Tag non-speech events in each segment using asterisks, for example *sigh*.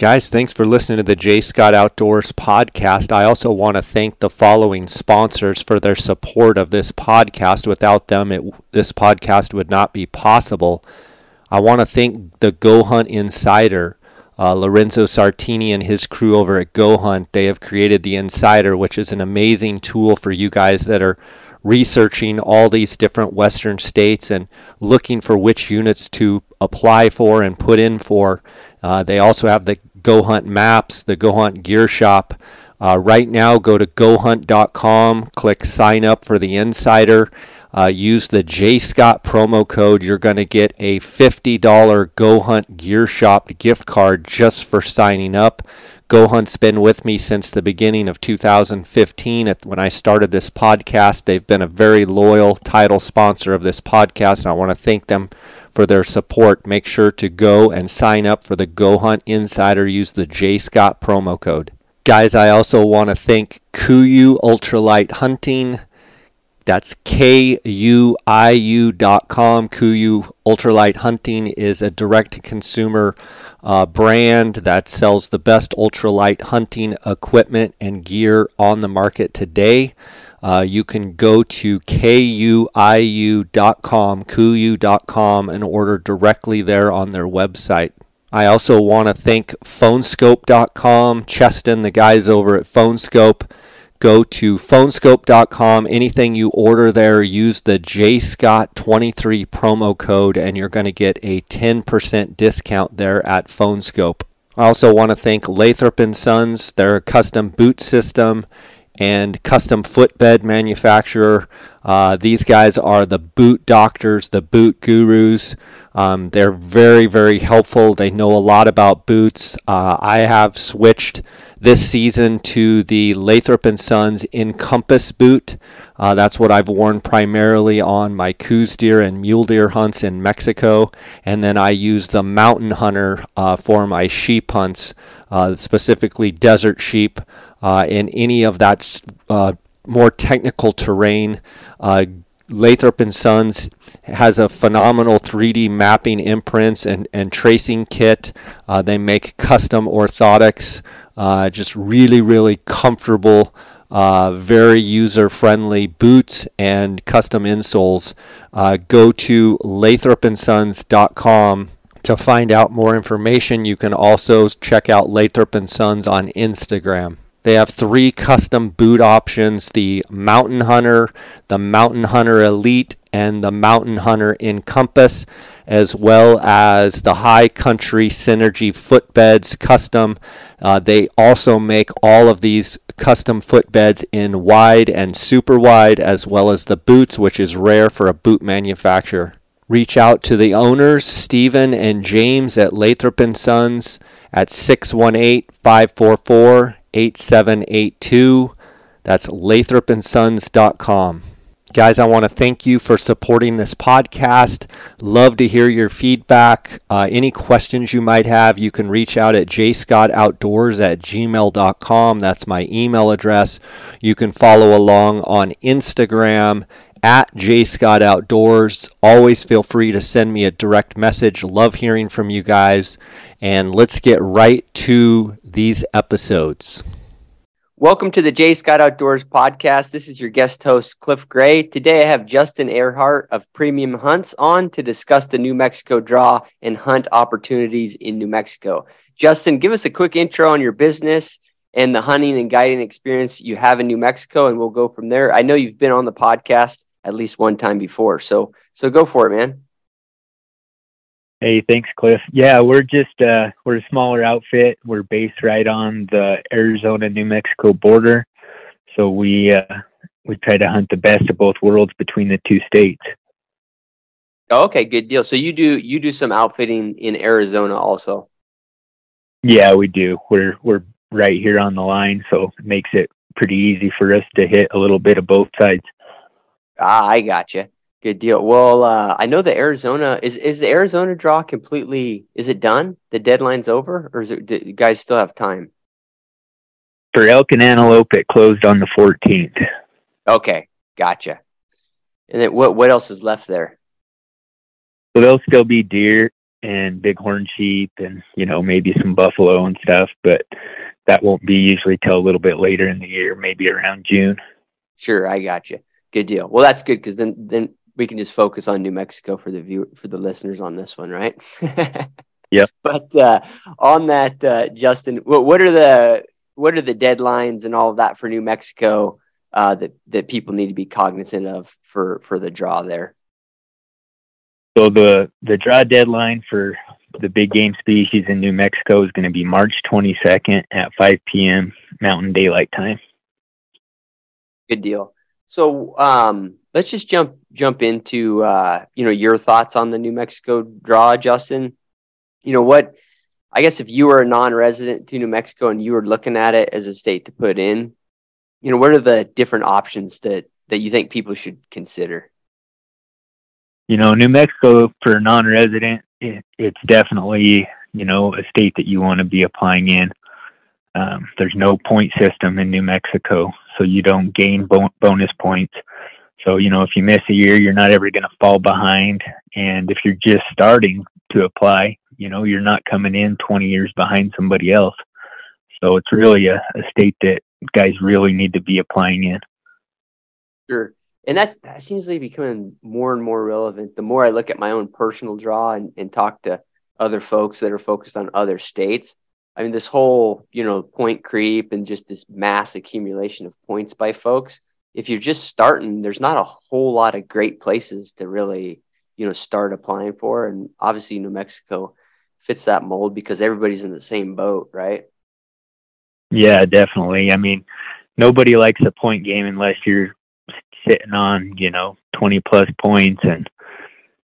Guys, thanks for listening to the J. Scott Outdoors podcast. I also want to thank the following sponsors for their support of this podcast. Without them, it, this podcast would not be possible. I want to thank the Go Hunt Insider, uh, Lorenzo Sartini and his crew over at Go Hunt. They have created the Insider, which is an amazing tool for you guys that are researching all these different western states and looking for which units to apply for and put in for. Uh, they also have the Go Hunt Maps, the Go Hunt Gear Shop. Uh, right now, go to gohunt.com, click sign up for the Insider. Uh, use the J Scott promo code. You're going to get a $50 Go Hunt Gear Shop gift card just for signing up. Go Hunt's been with me since the beginning of 2015. When I started this podcast, they've been a very loyal title sponsor of this podcast, and I want to thank them for their support. Make sure to go and sign up for the Go Hunt Insider. Use the J Scott promo code. Guys, I also want to thank Kuiu Ultralight Hunting. That's K-U-I-U dot com. Kuiu Ultralight Hunting is a direct-to-consumer uh, brand that sells the best ultralight hunting equipment and gear on the market today. Uh, you can go to kuiu.com, kuiu.com, and order directly there on their website. I also want to thank phoneskope.com, Cheston, the guys over at Phone Skope. Go to phoneskope.com. Anything you order there, use the JScott23 promo code, and you're going to get a 10% discount there at Phone Skope. I also want to thank Lathrop and Sons, their custom boot system and custom footbed manufacturer. Uh, these guys are the boot doctors, the boot gurus. Um, they're very, very helpful. They know a lot about boots. Uh, I have switched this season to the Lathrop and Sons Encompass boot. Uh, that's what I've worn primarily on my Coues deer and mule deer hunts in Mexico, and then I use the Mountain Hunter uh, for my sheep hunts, uh, specifically desert sheep uh, in any of that uh, more technical terrain. Uh, Lathrop and Sons has a phenomenal 3D mapping imprints and, and tracing kit. Uh, they make custom orthotics, uh, just really, really comfortable, uh, very user friendly boots and custom insoles. Uh, go to lathropandsons.com to find out more information. You can also check out Lathrop and Sons on Instagram. They have three custom boot options the Mountain Hunter, the Mountain Hunter Elite, and the Mountain Hunter Encompass, as well as the High Country Synergy footbeds custom. Uh, they also make all of these custom footbeds in wide and super wide, as well as the boots, which is rare for a boot manufacturer. Reach out to the owners, Stephen and James at Lathrop and Sons at 618 544 8782. That's lathropandsons.com. Guys, I want to thank you for supporting this podcast. Love to hear your feedback. Uh, any questions you might have, you can reach out at jscottoutdoors at gmail.com. That's my email address. You can follow along on Instagram at jscottoutdoors. Always feel free to send me a direct message. Love hearing from you guys. And let's get right to these episodes. Welcome to the J Scott Outdoors podcast. This is your guest host, Cliff Gray. Today I have Justin Earhart of Premium Hunts on to discuss the New Mexico draw and hunt opportunities in New Mexico. Justin, give us a quick intro on your business and the hunting and guiding experience you have in New Mexico, and we'll go from there. I know you've been on the podcast at least one time before, so so go for it, man. Hey, thanks, Cliff. Yeah, we're just uh, we're a smaller outfit. We're based right on the Arizona New Mexico border, so we uh, we try to hunt the best of both worlds between the two states. Okay, good deal. So you do you do some outfitting in Arizona also? Yeah, we do. We're we're right here on the line, so it makes it pretty easy for us to hit a little bit of both sides. Ah, I got you. Good deal. Well, uh, I know the Arizona is is the Arizona draw completely. Is it done? The deadline's over, or is it? Do you guys still have time? For elk and antelope, it closed on the 14th. Okay, gotcha. And then what what else is left there? So there'll still be deer and bighorn sheep and you know maybe some buffalo and stuff but that won't be usually till a little bit later in the year maybe around june sure i got you good deal well that's good because then then we can just focus on new mexico for the view for the listeners on this one right *laughs* yeah but uh, on that uh, justin what, what are the what are the deadlines and all of that for new mexico uh, that that people need to be cognizant of for for the draw there so the the draw deadline for the big game species in New Mexico is going to be March 22nd at 5 p.m. Mountain Daylight Time. Good deal. So um, let's just jump jump into uh, you know your thoughts on the New Mexico draw, Justin. You know what? I guess if you were a non-resident to New Mexico and you were looking at it as a state to put in, you know, what are the different options that that you think people should consider? you know, New Mexico for a non-resident, it, it's definitely you know a state that you want to be applying in. Um, there's no point system in New Mexico, so you don't gain bo- bonus points. So you know, if you miss a year, you're not ever going to fall behind. And if you're just starting to apply, you know, you're not coming in 20 years behind somebody else. So it's really a, a state that guys really need to be applying in. Sure and that's that seems to be becoming more and more relevant the more i look at my own personal draw and, and talk to other folks that are focused on other states i mean this whole you know point creep and just this mass accumulation of points by folks if you're just starting there's not a whole lot of great places to really you know start applying for. And obviously new mexico fits that mold because everybody's in the same boat right? Yeah definitely. I mean nobody likes a point game unless you're sitting on you know 20 plus points. And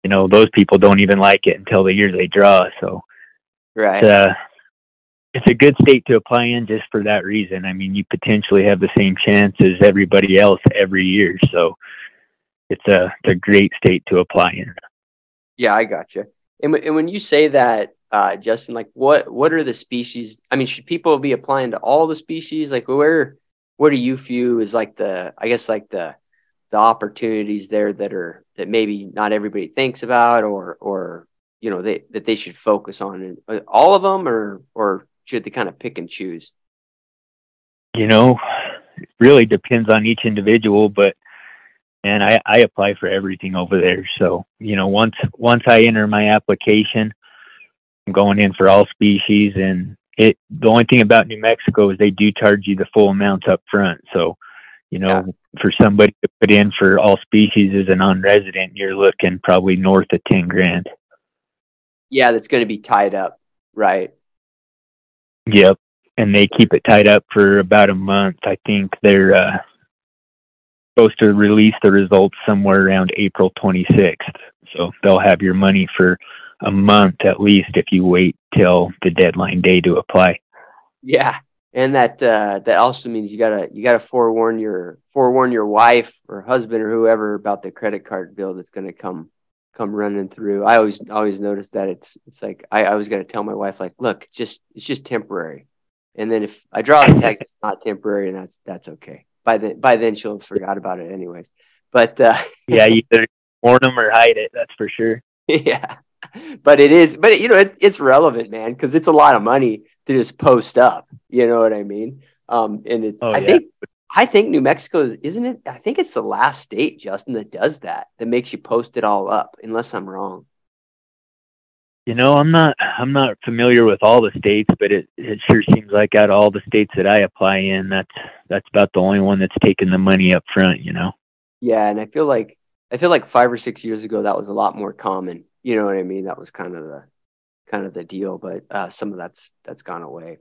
you know those people don't even like it until the year they draw. So right. it's, uh, it's a good state to apply in just for that reason. I mean you potentially have the same chance as everybody else every year. So it's a it's a great state to apply in. Yeah i got you. And, and when you say that uh, justin like what what are the species i mean should people be applying to all the species? Like where where do you view is like the i guess like the the opportunities there that are that maybe not everybody thinks about or or you know they that they should focus on? Uh, all of them or or should they kind of pick and choose you know it really depends on each individual but and I, I apply for everything over there so you know once once i enter my application i'm going in for all species and it the only thing about new mexico is they do charge you the full amount up front so you know, yeah. for somebody to put in for all species as a non-resident, you're looking probably north of ten grand. Yeah, that's going to be tied up, right? Yep, and they keep it tied up for about a month. I think they're uh, supposed to release the results somewhere around April 26th. So they'll have your money for a month at least if you wait till the deadline day to apply. Yeah, and that uh, that also means you gotta you gotta forewarn your forewarn your wife or husband or whoever about the credit card bill that's gonna come come running through. I always always notice that it's it's like I, I was gonna tell my wife like, look, just it's just temporary, and then if I draw the text, it's not temporary, and that's that's okay. By then by then she'll have forgot about it anyways. But uh, *laughs* yeah, you either warn them or hide it. That's for sure. Yeah, but it is, but you know, it, it's relevant, man, because it's a lot of money to just post up. You know what I mean? Um, and it's oh, I yeah. think I think New Mexico is isn't it? I think it's the last state, Justin, that does that, that makes you post it all up, unless I'm wrong. You know, I'm not I'm not familiar with all the states, but it, it sure seems like out of all the states that I apply in, that's that's about the only one that's taking the money up front, you know. Yeah, and I feel like I feel like five or six years ago that was a lot more common. You know what I mean? That was kind of the kind of the deal, but uh, some of that's that's gone away.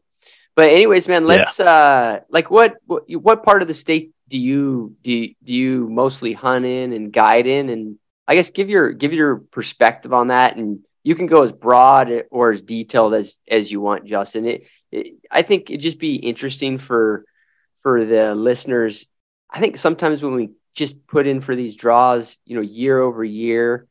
But anyways, man, let's yeah. uh like what, what what part of the state do you do you, do you mostly hunt in and guide in and I guess give your give your perspective on that and you can go as broad or as detailed as as you want, Justin. It, it I think it'd just be interesting for for the listeners. I think sometimes when we just put in for these draws, you know, year over year,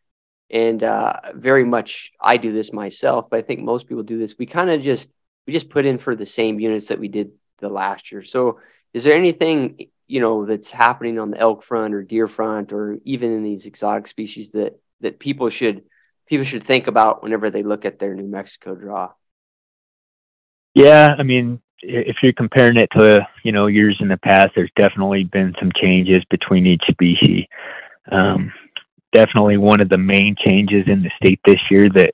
and uh, very much I do this myself, but I think most people do this. We kind of just we just put in for the same units that we did the last year. So, is there anything you know that's happening on the elk front or deer front, or even in these exotic species that that people should people should think about whenever they look at their New Mexico draw? Yeah, I mean, if you're comparing it to you know years in the past, there's definitely been some changes between each species. Um, definitely one of the main changes in the state this year that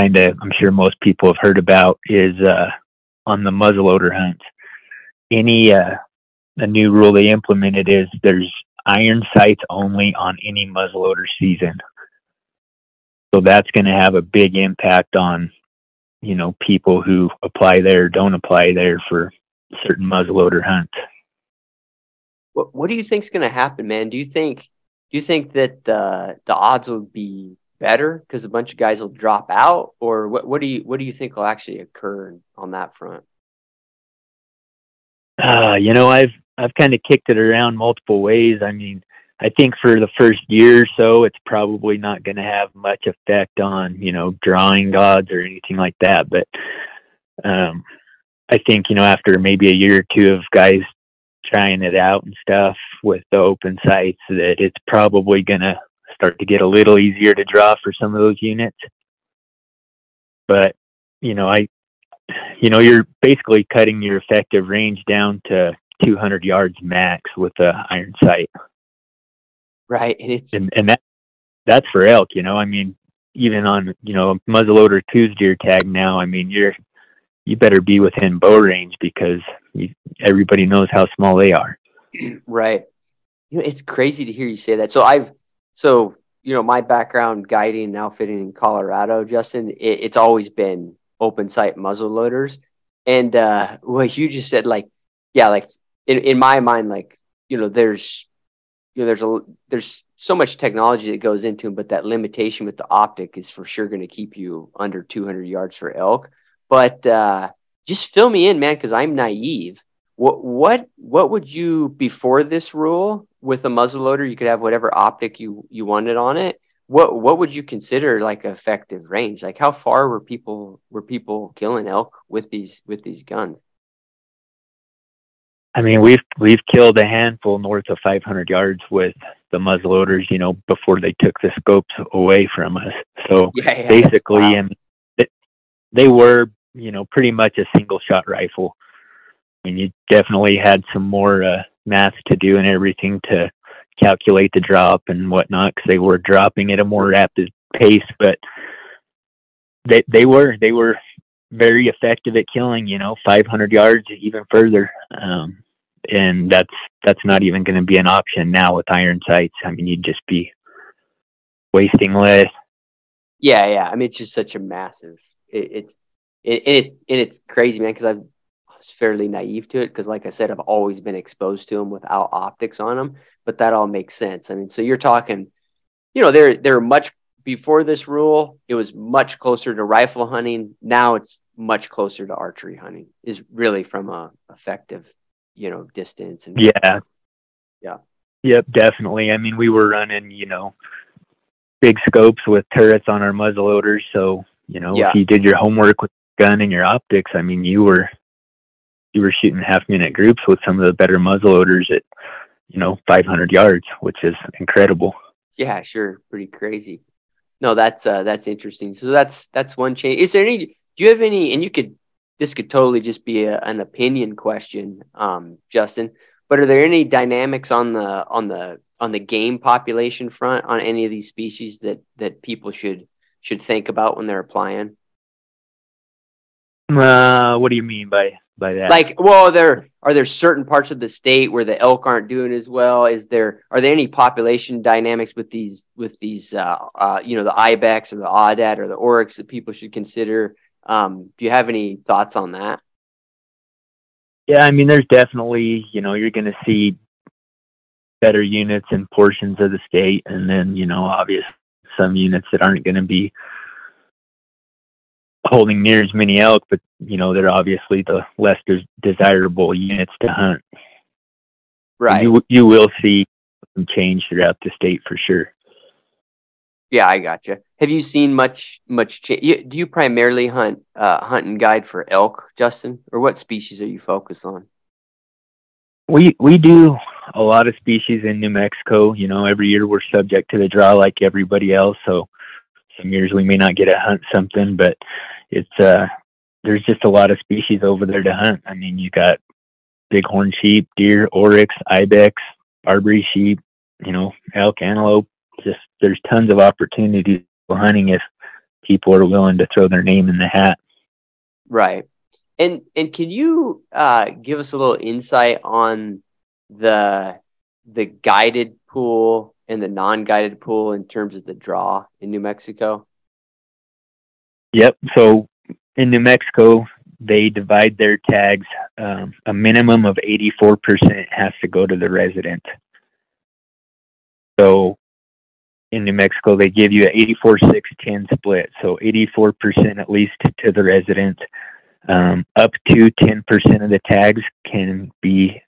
kind of I'm sure most people have heard about is uh, on the muzzleloader hunts. Any uh, a new rule they implemented is there's iron sights only on any muzzleloader season. So that's going to have a big impact on, you know, people who apply there, don't apply there for certain muzzleloader hunts. What What do you think's going to happen, man? Do you think Do you think that the the odds would be better because a bunch of guys will drop out, or what? What do you What do you think will actually occur on that front? Uh, you know, I've I've kind of kicked it around multiple ways. I mean, I think for the first year or so, it's probably not going to have much effect on, you know, drawing odds or anything like that. But um, I think, you know, after maybe a year or two of guys trying it out and stuff with the open sights, that it's probably going to start to get a little easier to draw for some of those units. But, you know, I, you know, you're basically cutting your effective range down to 200 yards max with the iron sight right? And it's and, and that that's for elk. You know, I mean, even on you know muzzleloader Coues deer tag now. I mean, you're you better be within bow range because you, everybody knows how small they are. *clears throat* Right. You know, it's crazy to hear you say that. So I've so you know my background guiding and outfitting in Colorado, Justin. It, it's always been open sight muzzleloaders, and uh, what you just said, like, yeah, like in in my mind, like you know, there's you know there's a there's so much technology that goes into them, but that limitation with the optic is for sure going to keep you under 200 yards for elk. But uh, just fill me in, man, because I'm naive. What what what would you before this rule with a muzzleloader? You could have whatever optic you you wanted on it. What what would you consider like effective range? Like how far were people were people killing elk with these with these guns? I mean, we've we've killed a handful north of 500 yards with the muzzleloaders, you know, before they took the scopes away from us. So *laughs* yeah, yeah, basically, wow. and they were, you know, pretty much a single shot rifle. Mean, you definitely had some more uh, math to do and everything to calculate the drop and whatnot because they were dropping at a more rapid pace, but they they were they were very effective at killing, you know, 500 yards, even further. Um, and that's that's not even going to be an option now with iron sights. I mean, you'd just be wasting less. Yeah, yeah. I mean, it's just such a massive. It, it's it, it and it's crazy, man. Because I was fairly naive to it. Because, like I said, I've always been exposed to them without optics on them. But that all makes sense. I mean, so you're talking, you know, they're they're much before this rule. It was much closer to rifle hunting. Now it's much closer to archery hunting is really from a effective you know distance and yeah yeah yep definitely i mean we were running you know big scopes with turrets on our muzzle loaders so you know yeah. if you did your homework with gun and your optics i mean you were you were shooting half minute groups with some of the better muzzle loaders at you know 500 yards which is incredible. Yeah sure. Pretty crazy. No that's uh that's interesting. So that's that's one change. Is there any do you have any and you could this could totally just be a, an opinion question um, justin but are there any dynamics on the on the on the game population front on any of these species that that people should should think about when they're applying? Uh, what do you mean by by that. Like well there are there certain parts of the state where the elk aren't doing as well? Is there are there any population dynamics with these with these uh, uh you know the ibex or the aoudad or the oryx that people should consider? Um, do you have any thoughts on that? Yeah, I mean, there's definitely, you know, you're going to see better units in portions of the state, and then, you know, obviously some units that aren't going to be holding near as many elk, but you know, they're obviously the less des- desirable units to hunt. Right. you you will see some change throughout the state for sure. Yeah, I gotcha. Have you seen much much? Cha- you, do you primarily hunt uh, hunt and guide for elk, Justin, or what species are you focused on? We we do a lot of species in New Mexico. You know, every year we're subject to the draw like everybody else. So some years we may not get to hunt something, but it's uh there's just a lot of species over there to hunt. I mean, you got bighorn sheep, deer, oryx, ibex, Barbary sheep, you know, elk, antelope. Just there's tons of opportunities for hunting if people are willing to throw their name in the hat. Right. And and can you uh, give us a little insight on the the guided pool and the non-guided pool in terms of the draw in New Mexico? Yep. So in New Mexico, they divide their tags. Um, a minimum of 84% has to go to the resident. So in New Mexico, they give you an 84 6 10 split. So 84% at least to the resident. Um, up to 10% of the tags can be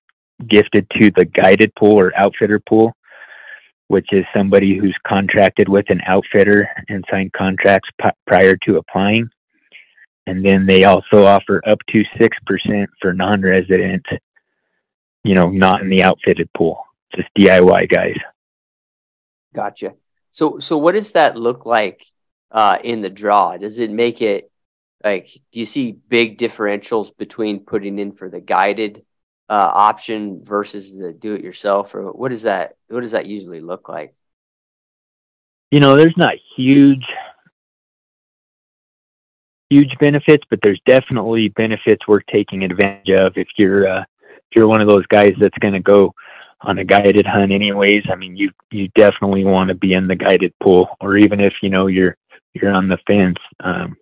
gifted to the guided pool or outfitter pool, which is somebody who's contracted with an outfitter and signed contracts p- prior to applying. And then they also offer up to 6% for non residents, you know, not in the outfitted pool, just DIY guys. Gotcha. So, so what does that look like uh, in the draw? Does it make it like? Do you see big differentials between putting in for the guided uh, option versus the do-it-yourself, or what does that? What does that usually look like? You know, there's not huge, huge benefits, but there's definitely benefits worth taking advantage of if you're uh, if you're one of those guys that's going to go on a guided hunt anyways i mean you you definitely want to be in the guided pool or even if you know you're you're on the fence um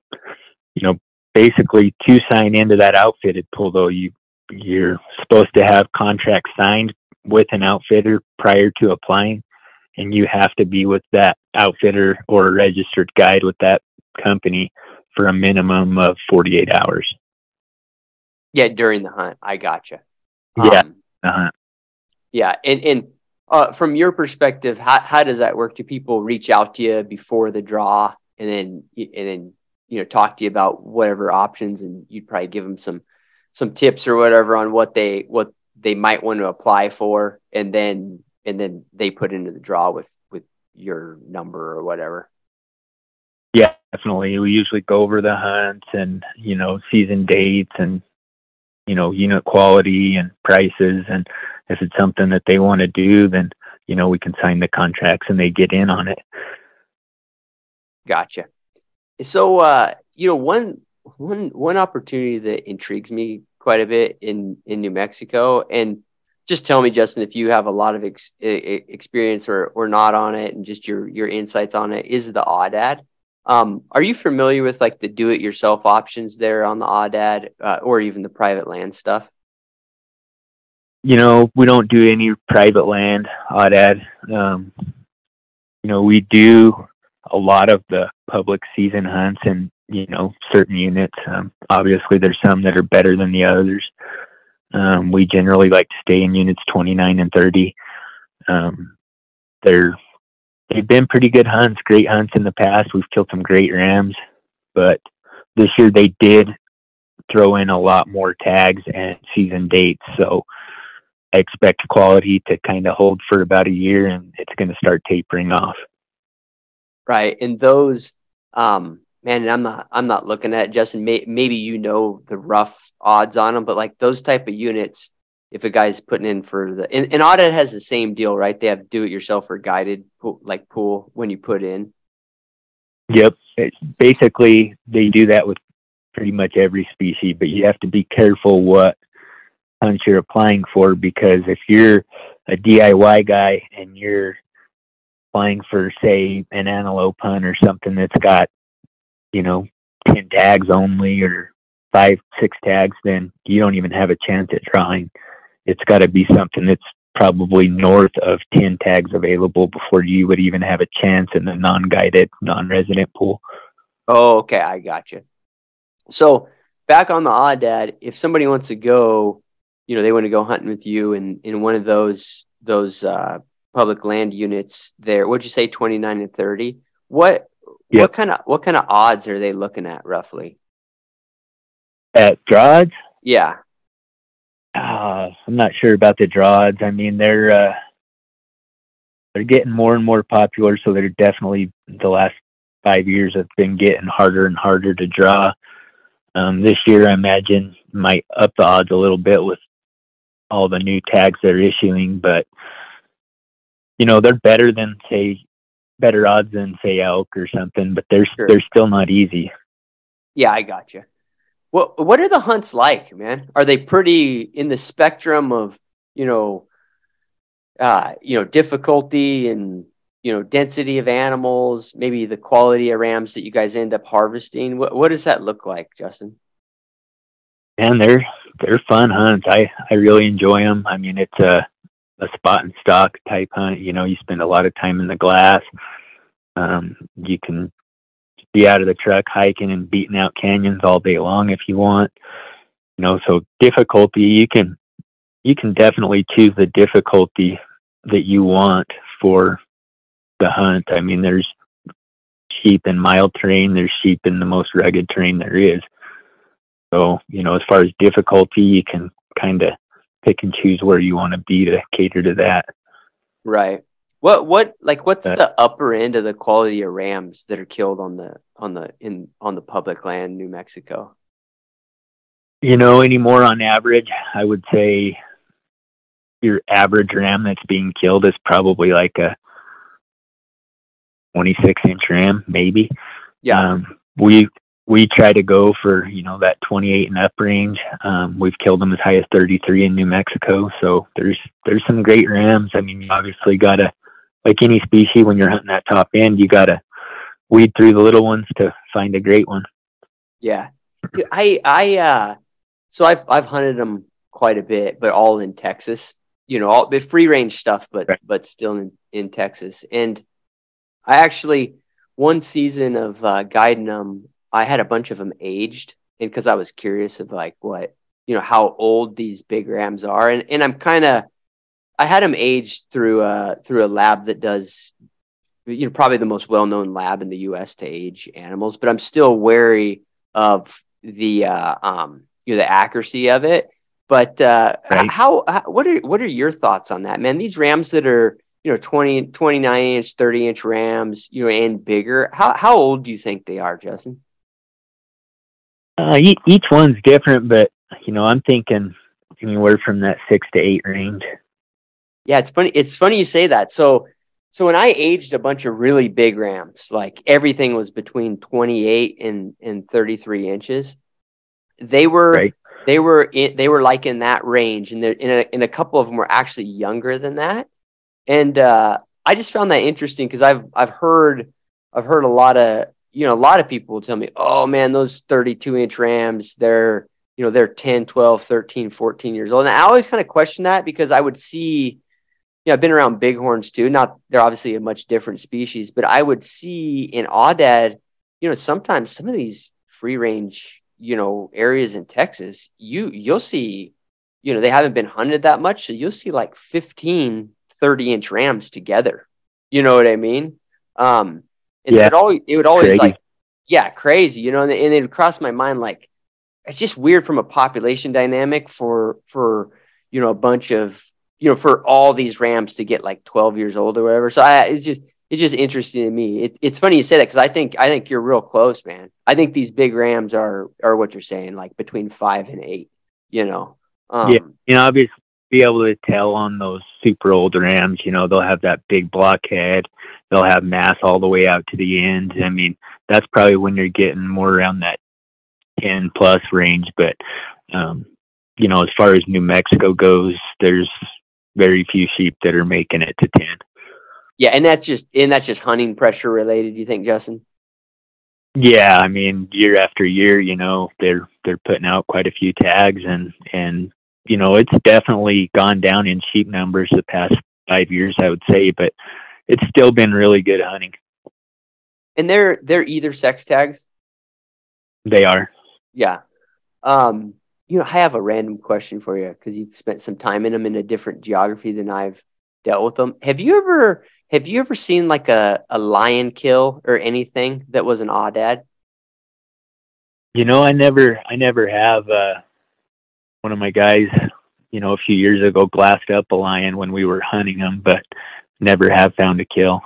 you know basically to sign into that outfitted pool though you you're supposed to have contracts signed with an outfitter prior to applying and you have to be with that outfitter or a registered guide with that company for a minimum of 48 hours yeah during the hunt i gotcha yeah um, uh-huh. Yeah, and and uh, from your perspective, how how does that work? Do people reach out to you before the draw, and then and then you know talk to you about whatever options, and you'd probably give them some some tips or whatever on what they what they might want to apply for, and then and then they put into the draw with with your number or whatever. Yeah, definitely. We usually go over the hunts and you know season dates and you know unit quality and prices and if it's something that they want to do, then you know we can sign the contracts and they get in on it. Gotcha. So uh, you know one one one opportunity that intrigues me quite a bit in in New Mexico, and just tell me, Justin, if you have a lot of ex- experience or or not on it, and just your your insights on it, is the Aoudad. Um, are you familiar with like the do-it-yourself options there on the Aoudad, uh, or even the private land stuff? you know, we don't do any private land, Aoudad. Um, you know, we do a lot of the public season hunts and, you know, certain units. Um, obviously, there's some that are better than the others. Um, we generally like to stay in units 29 and 30. Um, they're they've been pretty good hunts, great hunts in the past. We've killed some great rams, but this year they did throw in a lot more tags and season dates. So I expect quality to kind of hold for about a year and it's going to start tapering off. Right. And those, um, man, I'm not, I'm not looking at Justin. May, maybe you know the rough odds on them, but like those type of units, if a guy's putting in for the, and, and Aoudad has the same deal, right? They have do it yourself or guided pool, like pool when you put in. Yep. It's basically, they do that with pretty much every species, but you have to be careful what hunt you're applying for because if you're a DIY guy and you're applying for say an antelope hunt or something that's got you know 10 tags only or five six tags then you don't even have a chance at drawing it's got to be something that's probably north of 10 tags available before you would even have a chance in the non-guided non-resident pool. Oh okay i got you so back on the Aoudad, if somebody wants to go you know they want to go hunting with you and in one of those those uh, public land units there what'd you say 29 and 30 what yep. what kind of what kind of odds are they looking at roughly at draws yeah uh, i'm not sure about the draws i mean they're uh, they're getting more and more popular so they're definitely the last five years have been getting harder and harder to draw. Um, this year, I imagine might up the odds a little bit with all the new tags they're issuing, but you know they're better than say better odds than say elk or something, but they're sure. they're still not easy. Yeah, I got you. What what are the hunts like, man? Are they pretty in the spectrum of you know, uh, you know, difficulty and you know density of animals, maybe the quality of rams that you guys end up harvesting? What what does that look like, Justin? Man, they're they're fun hunts. I I really enjoy them. I mean, it's a a spot and stock type hunt. You know, you spend a lot of time in the glass. Um, you can be out of the truck hiking and beating out canyons all day long if you want. You know, so difficulty you can you can definitely choose the difficulty that you want for the hunt. I mean, there's sheep in mild terrain, there's sheep in the most rugged terrain there is. So, you know, as far as difficulty, you can kind of pick and choose where you want to be to cater to that. Right. What what like what's uh, the upper end of the quality of rams that are killed on the on the in on the public land New Mexico? You know, anymore on average, I would say your average ram that's being killed is probably like a 26 inch ram, maybe. Yeah. Um, we we try to go for you know that 28 and up range. Um, we've killed them as high as 33 in New Mexico. So there's there's some great rams. I mean, you obviously gotta like any species when you're hunting that top end, you gotta weed through the little ones to find a great one. Yeah, I I uh, so I've I've hunted them quite a bit, but all in Texas. You know, all the free range stuff, but right. but still in in Texas. And I actually one season of uh, guiding them, I had a bunch of them aged, and because I was curious of like what you know how old these big rams are, and and I'm kind of I had them aged through a through a lab that does you know probably the most well-known lab in the US to age animals but I'm still wary of the uh, um, you know the accuracy of it. But uh, right. how, how, what are what are your thoughts on that man? These rams that are you know 20 29 inch 30 inch rams you know and bigger how how old do you think they are Justin uh, each one's different but you know I'm thinking anywhere from that 6 to 8 range yeah, it's funny. It's funny you say that. So, so when I aged a bunch of really big rams, like everything was between 28 and and 33 inches, they were right. they were in, they were like in that range, and in a, in a couple of them were actually younger than that. And uh, I just found that interesting because I've I've heard I've heard a lot of you know a lot of people will tell me, oh man, those 32 inch rams, they're you know they're 10 12 13 14 years old and i always kind of question that because i would see you know, I've been around bighorns too. Not they're obviously a much different species, but I would see in Aoudad, you know, sometimes some of these free range, you know, areas in Texas, you you'll see, you know, they haven't been hunted that much, so you'll see like 15, 30 inch rams together. You know what I mean? Um, and yeah. so it always it would always crazy. like, yeah, crazy, you know, and, and it would cross my mind like it's just weird from a population dynamic for for you know a bunch of you know, for all these Rams to get like 12 years old or whatever. So I, it's just, it's just interesting to me. It, it's funny you say that because I think, I think you're real close, man. I think these big Rams are, are what you're saying, like between five and eight, you know? Um, yeah. You know, obviously be able to tell on those super old Rams, you know, they'll have that big blockhead. They'll have mass all the way out to the end. I mean, that's probably when you're getting more around that 10 plus range. But, um, you know, as far as New Mexico goes, there's very few sheep that are making it to 10. Yeah, and that's just and that's just hunting pressure related, you think, Justin? Yeah, I mean, year after year, you know, they're they're putting out quite a few tags and and you know, it's definitely gone down in sheep numbers the past 5 years, I would say, but it's still been really good hunting. And they're they're either sex tags? They are. Yeah. Um you know, I have a random question for you because you've spent some time in them in a different geography than I've dealt with them. Have you ever have you ever seen like a, a lion kill or anything that was an aoudad? You know, I never I never have uh one of my guys, you know, a few years ago glassed up a lion when we were hunting them, but never have found a kill.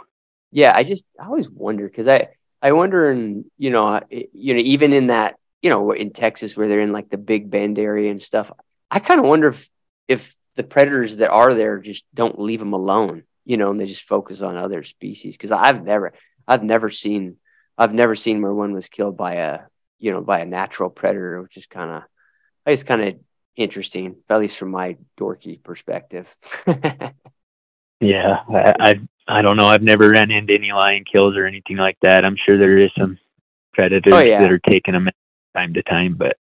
Yeah, I just I always wonder because I I wonder, in you know, you know, even in that, you know, in Texas where they're in like the Big Bend area and stuff, I kind of wonder if if the predators that are there just don't leave them alone, you know, and they just focus on other species. Because I've never, I've never seen, I've never seen where one was killed by a, you know, by a natural predator, which is kind of, it's kind of interesting, at least from my dorky perspective. *laughs* yeah, I, I, I don't know. I've never ran into any lion kills or anything like that. I'm sure there is some predators oh, yeah. that are taking them time to time, but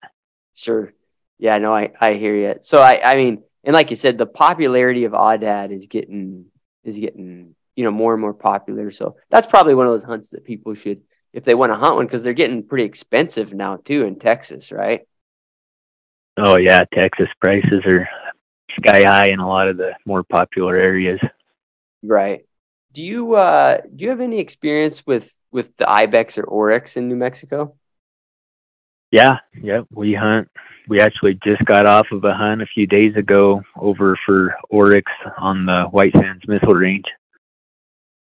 sure. Yeah, no, I, I hear you. So I, I mean, and like you said, the popularity of Aoudad is getting is getting you know more and more popular. So that's probably one of those hunts that people should, if they want to hunt one, because they're getting pretty expensive now too in Texas, right? Oh yeah, Texas prices are sky high in a lot of the more popular areas. Right. Do you uh do you have any experience with with the ibex or oryx in New Mexico? Yeah, yeah, we hunt we actually just got off of a hunt a few days ago over for oryx on the White Sands Missile Range.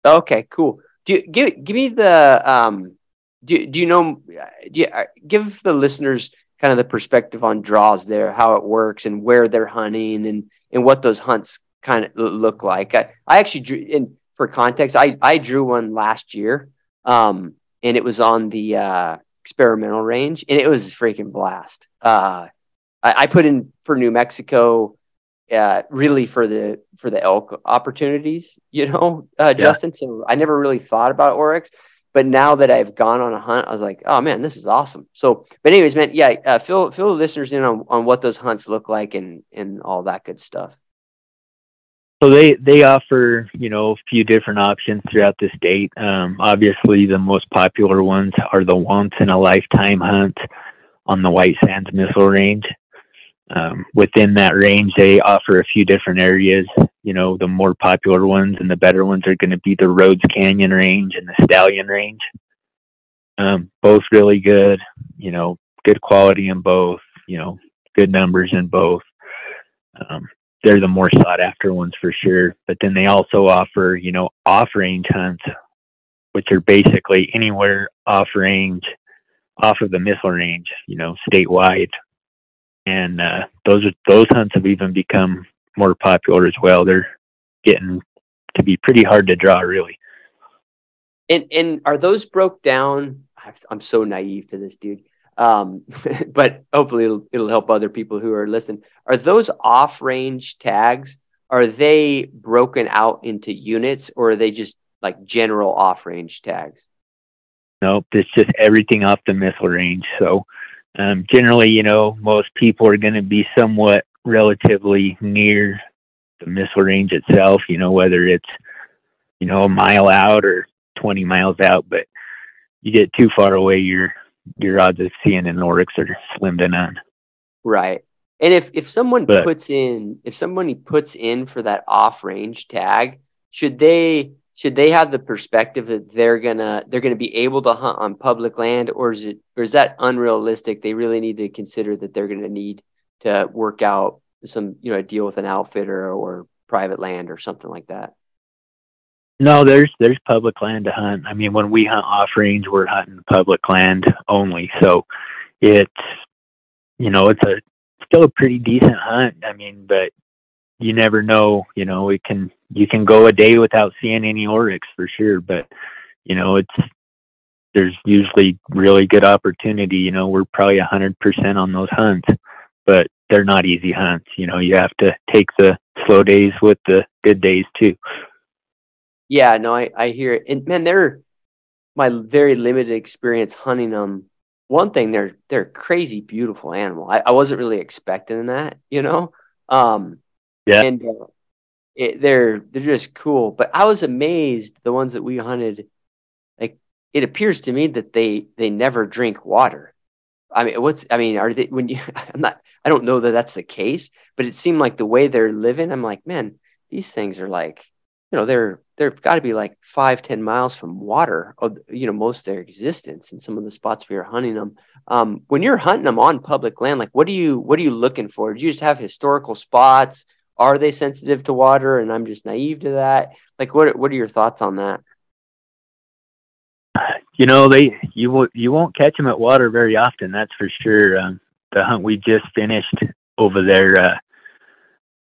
Okay, cool. Do you, give give me the um do do you know do you, uh, give the listeners kind of the perspective on draws there, how it works and where they're hunting and and what those hunts kind of look like. I, I actually drew in for context, I I drew one last year. Um and it was on the uh experimental range, and it was a freaking blast. Uh, I, I, put in for New Mexico, uh, really for the for the elk opportunities, you know, uh, yeah. Justin. So I never really thought about oryx, but now that I've gone on a hunt, I was like, oh man, this is awesome. So, but anyways, man, yeah, uh, fill fill the listeners in on, on what those hunts look like and and all that good stuff so they they offer you know a few different options throughout the state. Um, obviously, the most popular ones are the once in a lifetime hunt on the White Sands Missile Range. Um, within that range, they offer a few different areas. You know, the more popular ones and the better ones are going to be the Rhodes Canyon Range and the Stallion Range. Um, both really good. You know, good quality in both. You know, good numbers in both. Um, they're the more sought after ones for sure. But then they also offer, you know, off range hunts, which are basically anywhere off range, off of the missile range, you know, statewide. And uh, those are, those hunts have even become more popular as well. They're getting to be pretty hard to draw, really. And and are those broke down? I'm so naive to this, dude um, *laughs* but hopefully it'll, it'll help other people who are listening. Are those off range tags? Are they broken out into units or are they just like general off range tags? Nope, it's just everything off the missile range. So um, generally, you know, most people are going to be somewhat relatively near the missile range itself, you know, whether it's, you know, a mile out or 20 miles out, but you get too far away, you're your odds of seeing an oryx are slim to none. Right. And if if someone but, puts in if somebody puts in for that off range tag, should they should they have the perspective that they're gonna they're gonna be able to hunt on public land, or is it or is that unrealistic? They really need to consider that they're gonna need to work out some you know deal with an outfitter or private land or something like that. No, there's there's public land to hunt. I mean, when we hunt off range, we're hunting public land only. So it's you know it's a still a pretty decent hunt. I mean, but you never know. You know, it can you can go a day without seeing any oryx for sure. But you know, it's there's usually really good opportunity. You know, we're probably a hundred percent on those hunts, but they're not easy hunts. You know, you have to take the slow days with the good days too. Yeah, no, I, I hear it. And man, they're my very limited experience hunting them. One thing, they're they're crazy beautiful animal. I, I wasn't really expecting that, you know. Um, yeah, and uh, it, they're they're just cool. But I was amazed the ones that we hunted. Like it appears to me that they they never drink water. I mean, what's I mean, are they when you? *laughs* I'm not. I don't know that that's the case, but it seemed like the way they're living. I'm like, man, these things are like you know they're they've got to be like five ten miles from water of you know most of their existence in some of the spots we are hunting them. Um, when you're hunting them on public land like what do you what are you looking for? Do you just have historical spots? Are they sensitive to water? And i'm just naive to that. Like what what are your thoughts on that? You know they you won't you won't catch them at water very often. That's for sure. Um, the hunt we just finished over there, uh,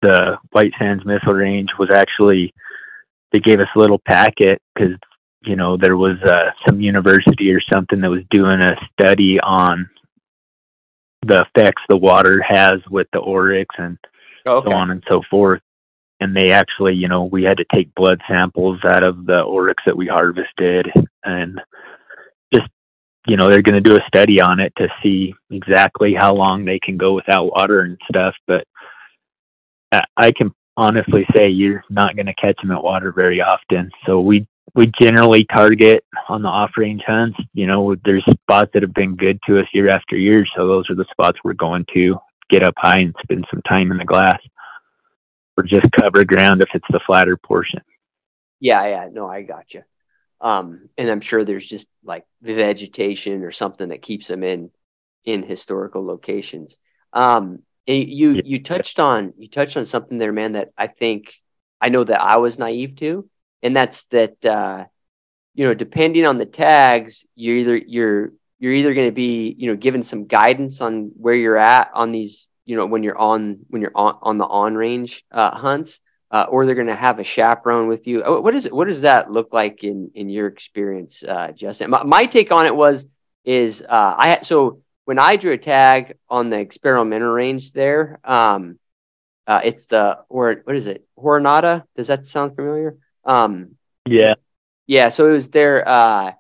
the White Sands Missile Range was actually they gave us a little packet because you know there was uh, some university or something that was doing a study on the effects the water has with the oryx and okay. so on and so forth and they actually, you know, we had to take blood samples out of the oryx that we harvested and just, you know, they're going to do a study on it to see exactly how long they can go without water and stuff. But I can honestly say you're not going to catch them at water very often. So we, we generally target on the off range hunts. You know, there's spots that have been good to us year after year. So those are the spots we're going to get up high and spend some time in the glass or just cover ground if it's the flatter portion. Yeah, yeah, no, I got you. Um, and I'm sure there's just like vegetation or something that keeps them in in historical locations. Um, you yeah. you touched on you touched on something there, man, that I think I know that I was naive to, and that's that uh, you know, depending on the tags, you're either you're you're either going to be you know given some guidance on where you're at on these you know when you're on when you're on, on the on range uh, hunts uh, or they're going to have a chaperone with you uh, what is it what does that look like in in your experience uh, justin my, my take on it was is uh, i had so when i drew a tag on the experimental range there um uh, it's the or what is it Jornada does that sound familiar um yeah yeah so it was there uh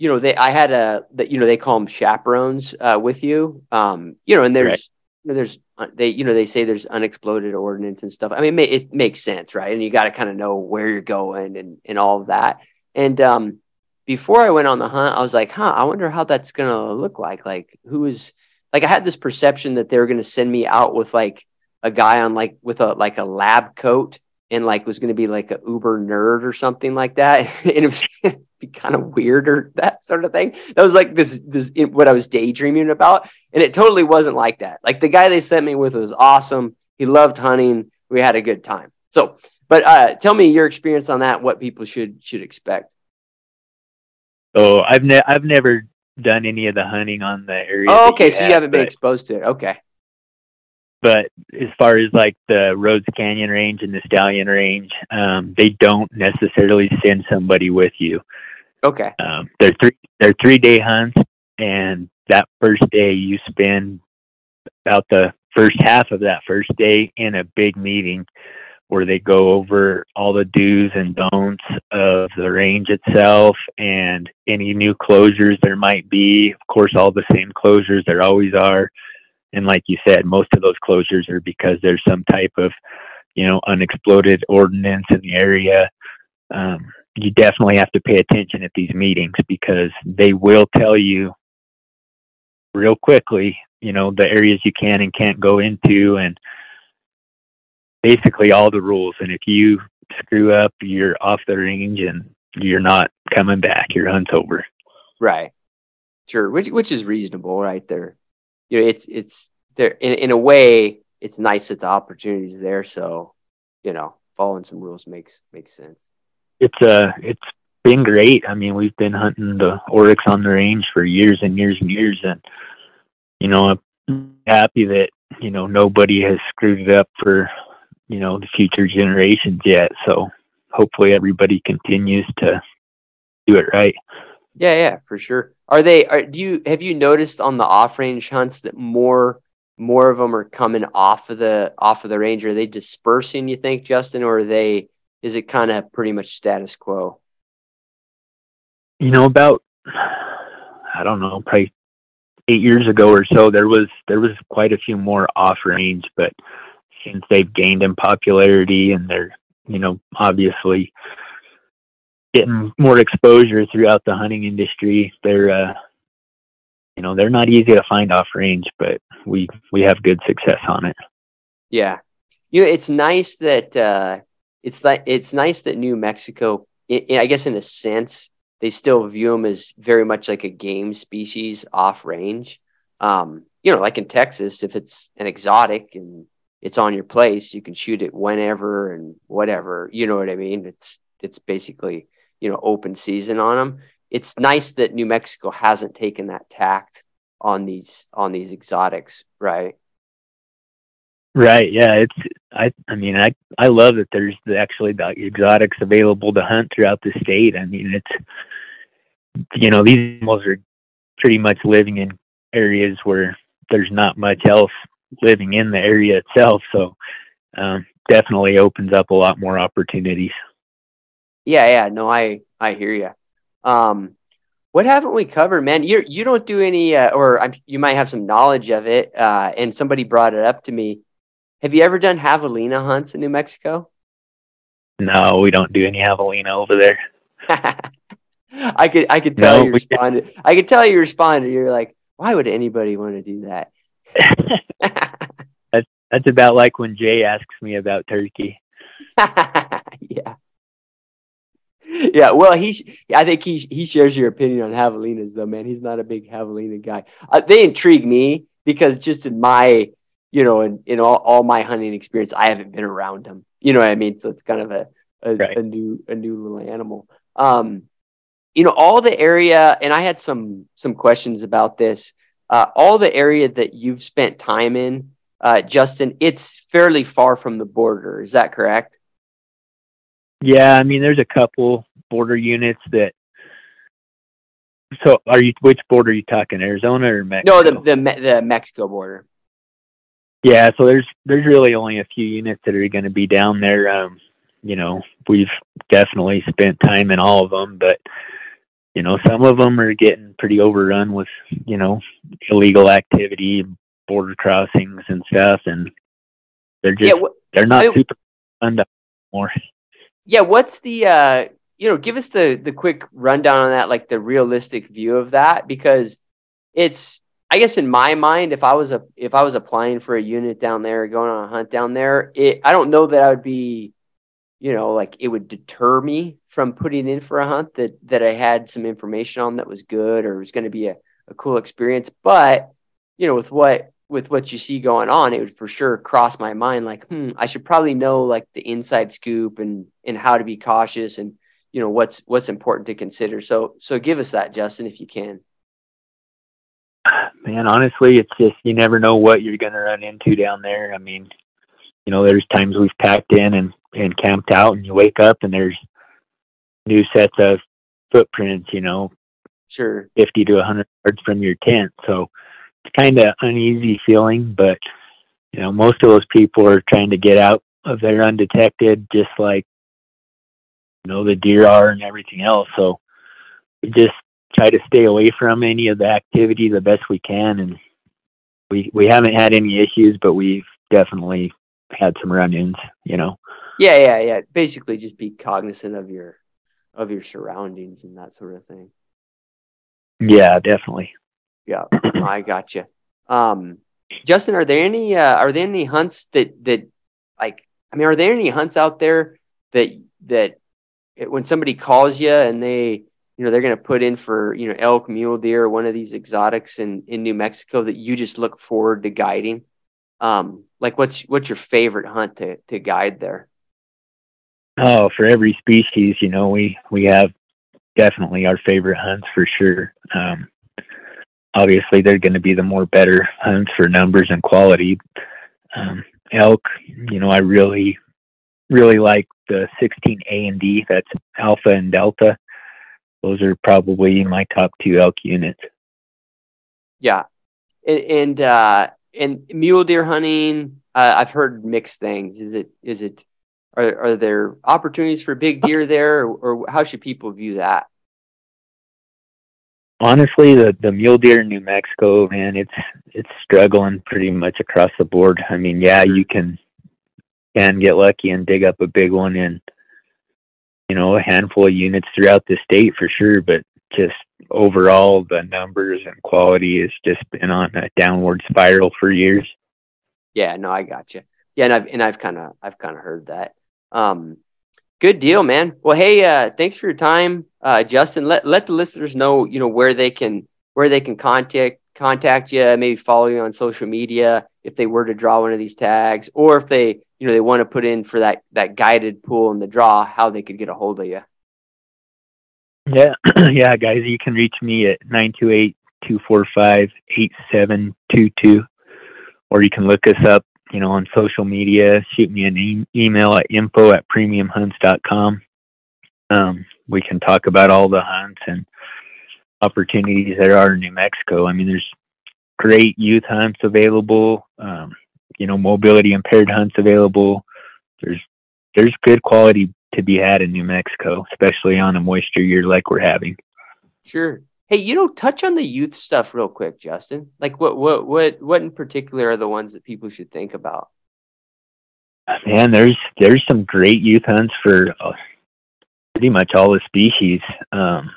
you know they i had a that you know they call them chaperones uh with you um you know and there's right you know, there's uh, they you know they say there's unexploded ordnance and stuff. I mean, it, makes sense, right? And you got to kind of know where you're going and and all of that. And um, before I went on the hunt, I was like, huh, I wonder how that's gonna look like. Like, who is like I had this perception that they were gonna send me out with like a guy on like with a like a lab coat and like was gonna be like a uber nerd or something like that. *laughs* and it was *laughs* be kind of weird or that sort of thing. That was like this, this what I was daydreaming about. And it totally wasn't like that. Like the guy they sent me with was awesome. He loved hunting. We had a good time. So, but uh, tell me your experience on that. What people should should expect. Oh, I've ne- I've never done any of the hunting on the area. Oh, okay. You so have, you haven't been exposed to it. Okay. But as far as like the Rhodes Canyon range and the Stallion range, um, they don't necessarily send somebody with you. Okay. Um, they're three they're three day hunts, and that first day you spend about the first half of that first day in a big meeting where they go over all the do's and don'ts of the range itself and any new closures there might be. Of course, all the same closures there always are. And like you said, most of those closures are because there's some type of, you know, unexploded ordnance in the area. Um, you definitely have to pay attention at these meetings because they will tell you real quickly, you know, the areas you can and can't go into and basically all the rules. And if you screw up, you're off the range and you're not coming back. Your hunt's over. Right. Sure. Which which is reasonable, right there. You know, it's it's there in, in a way, it's nice that the opportunity's there. So, you know, following some rules makes makes sense it's uh it's been great. I mean, we've been hunting the oryx on the range for years and years and years, and you know, I'm happy that you know nobody has screwed it up for you know the future generations yet. So hopefully, everybody continues to do it right. Yeah, yeah, for sure. Are they? Are, do you have you noticed on the off range hunts that more more of them are coming off of the off of the range? Are they dispersing? You think, Justin, or are they? is it kind of pretty much status quo? You know, about I don't know, probably eight years ago or so, there was there was quite a few more off range, but since they've gained in popularity and they're you know obviously getting more exposure throughout the hunting industry, they're uh, you know they're not easy to find off range, but we we have good success on it. Yeah, you know it's nice that uh, it's like it's nice that New Mexico, I guess, in a sense, they still view them as very much like a game species off range. Um, you know, like in Texas, if it's an exotic and it's on your place, you can shoot it whenever and whatever. You know what I mean? It's it's basically you know open season on them. it's nice that New Mexico hasn't taken that tact on these on these exotics, right? Right. Yeah. It's I. I mean, I I love that there's actually the exotics available to hunt throughout the state. I mean, it's you know these animals are pretty much living in areas where there's not much else living in the area itself. So um, definitely opens up a lot more opportunities. Yeah. Yeah. No, I I hear you. Um, what haven't we covered, man? You you don't do any, uh, or I'm, you might have some knowledge of it. Uh, and somebody brought it up to me. Have you ever done javelina hunts in New Mexico? No, we don't do any javelina over there. *laughs* I could I could tell no, you responded. I could tell you responded. You're like, why would anybody want to do that? *laughs* that's that's about like when Jay asks me about turkey. *laughs* yeah. Yeah, well, he, I think he he shares your opinion on javelinas, though, man. He's not a big javelina guy. Uh, they intrigue me because just in my, you know, in, in all, all my hunting experience, I haven't been around them. You know what I mean? So it's kind of a a, right. a new a new little animal. Um, you know, all the area, and I had some some questions about this. Uh, all the area that you've spent time in, uh, Justin, it's fairly far from the border. Is that correct? Yeah, I mean, there's a couple border units that. So, are you which border are you talking? Arizona or Mexico? No, the the the Mexico border. Yeah, so there's there's really only a few units that are going to be down there. Um, you know, we've definitely spent time in all of them, but you know, some of them are getting pretty overrun with you know illegal activity, border crossings and stuff, and they're just yeah, they're not I, super fun anymore *laughs* yeah, what's the uh, you know, give us the the quick rundown on that, like the realistic view of that, because it's I guess in my mind, if I was a if I was applying for a unit down there, going on a hunt down there, it I don't know that I would be, you know, like it would deter me from putting in for a hunt that that I had some information on that was good or was going to be a, a cool experience. But you know, with what with what you see going on, it would for sure cross my mind like, hmm, I should probably know like the inside scoop and and how to be cautious and you know what's what's important to consider. So so give us that, Justin, if you can. Man, honestly, it's just you never know what you're gonna run into down there. I mean, you know, there's times we've packed in and and camped out, and you wake up and there's new sets of footprints. You know, sure, fifty to a hundred yards from your tent. So kind of uneasy feeling, but you know, most of those people are trying to get out of there undetected, just like you know the deer are and everything else. So we just try to stay away from any of the activity the best we can, and we we haven't had any issues, but we've definitely had some run-ins. You know. Yeah, yeah, yeah. Basically, just be cognizant of your of your surroundings and that sort of thing. Yeah, definitely. Yeah, *clears throat* I got you. Um, Justin, are there any uh, are there any hunts that that like I mean, are there any hunts out there that that it, when somebody calls you and they you know they're going to put in for you know elk, mule deer, one of these exotics in in New Mexico that you just look forward to guiding? Um, like what's what's your favorite hunt to to guide there? Oh, for every species, you know, we we have definitely our favorite hunts for sure. Um, obviously they're going to be the more better hunts for numbers and quality. Um, elk, you know, I really, really like the 16 A and D. That's Alpha and Delta. Those are probably my top two elk units. Yeah, and and, uh, and mule deer hunting. Uh, I've heard mixed things. Is it is it are are there opportunities for big deer there, or, or how should people view that? Honestly, the the mule deer in New Mexico, man, it's it's struggling pretty much across the board. I mean, yeah, you can can get lucky and dig up a big one in you know a handful of units throughout the state for sure, but just overall the numbers and quality has just been on a downward spiral for years. Yeah, no, I got you. Yeah, and I've and I've kind of I've kind of heard that. Um, Good deal, man. Well, hey, uh, thanks for your time, uh, Justin. Let let the listeners know, you know, where they can where they can contact contact you, maybe follow you on social media if they were to draw one of these tags, or if they, you know, they want to put in for that that guided pool in the draw, how they could get a hold of you. Yeah, *clears throat* yeah, guys, you can reach me at 928-245-8722 or you can look us up, you know, on social media, shoot me an e- email at info at premiumhunts.com. Um, we can talk about all the hunts and opportunities there are in New Mexico. I mean, there's great youth hunts available, um, you know, mobility impaired hunts available. There's there's good quality to be had in New Mexico, especially on a moisture year like we're having. Sure. Hey, you know, touch on the youth stuff real quick, Justin. Like, what, what, what, what in particular are the ones that people should think about? Man, there's there's some great youth hunts for uh, pretty much all the species. Um,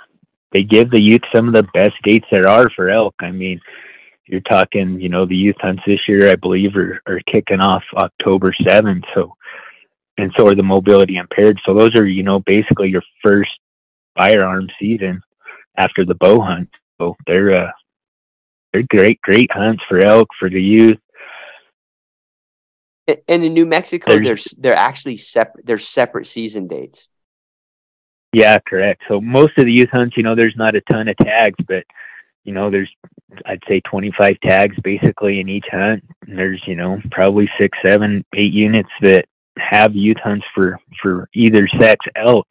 they give the youth some of the best dates there are for elk. I mean, you're talking, you know, the youth hunts this year, I believe, are, are kicking off October 7th. So, and so are the mobility impaired. So those are, you know, basically your first firearm season after the bow hunt. So they're, uh, they're great, great hunts for elk for the youth. And in New Mexico, there's, there's they're actually separate. They're separate season dates. Yeah, correct. So most of the youth hunts, you know, there's not a ton of tags, but you know, there's I'd say 25 tags basically in each hunt. And there's you know probably six, seven, eight units that have youth hunts for for either sex elk.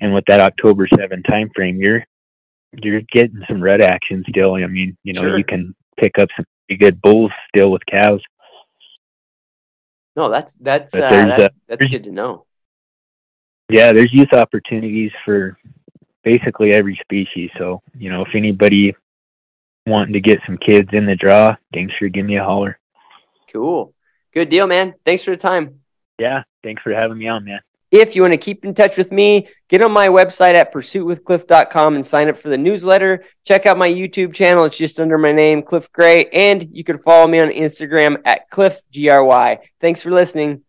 And with that October 7 time frame, you're you're getting some red action still. I mean, you know, sure. you can pick up some good bulls still with cows. No, that's that's uh, that's, uh, that's good to know. Yeah, there's youth opportunities for basically every species. So, you know, if anybody wanting to get some kids in the draw, thanks for giving me a holler. Cool. Good deal, man. Thanks for the time. Yeah, thanks for having me on, man. If you want to keep in touch with me, get on my website at pursuitwithcliff.com and sign up for the newsletter. Check out my YouTube channel. It's just under my name, Cliff Gray. And you can follow me on Instagram at Cliff, G R Y. Thanks for listening.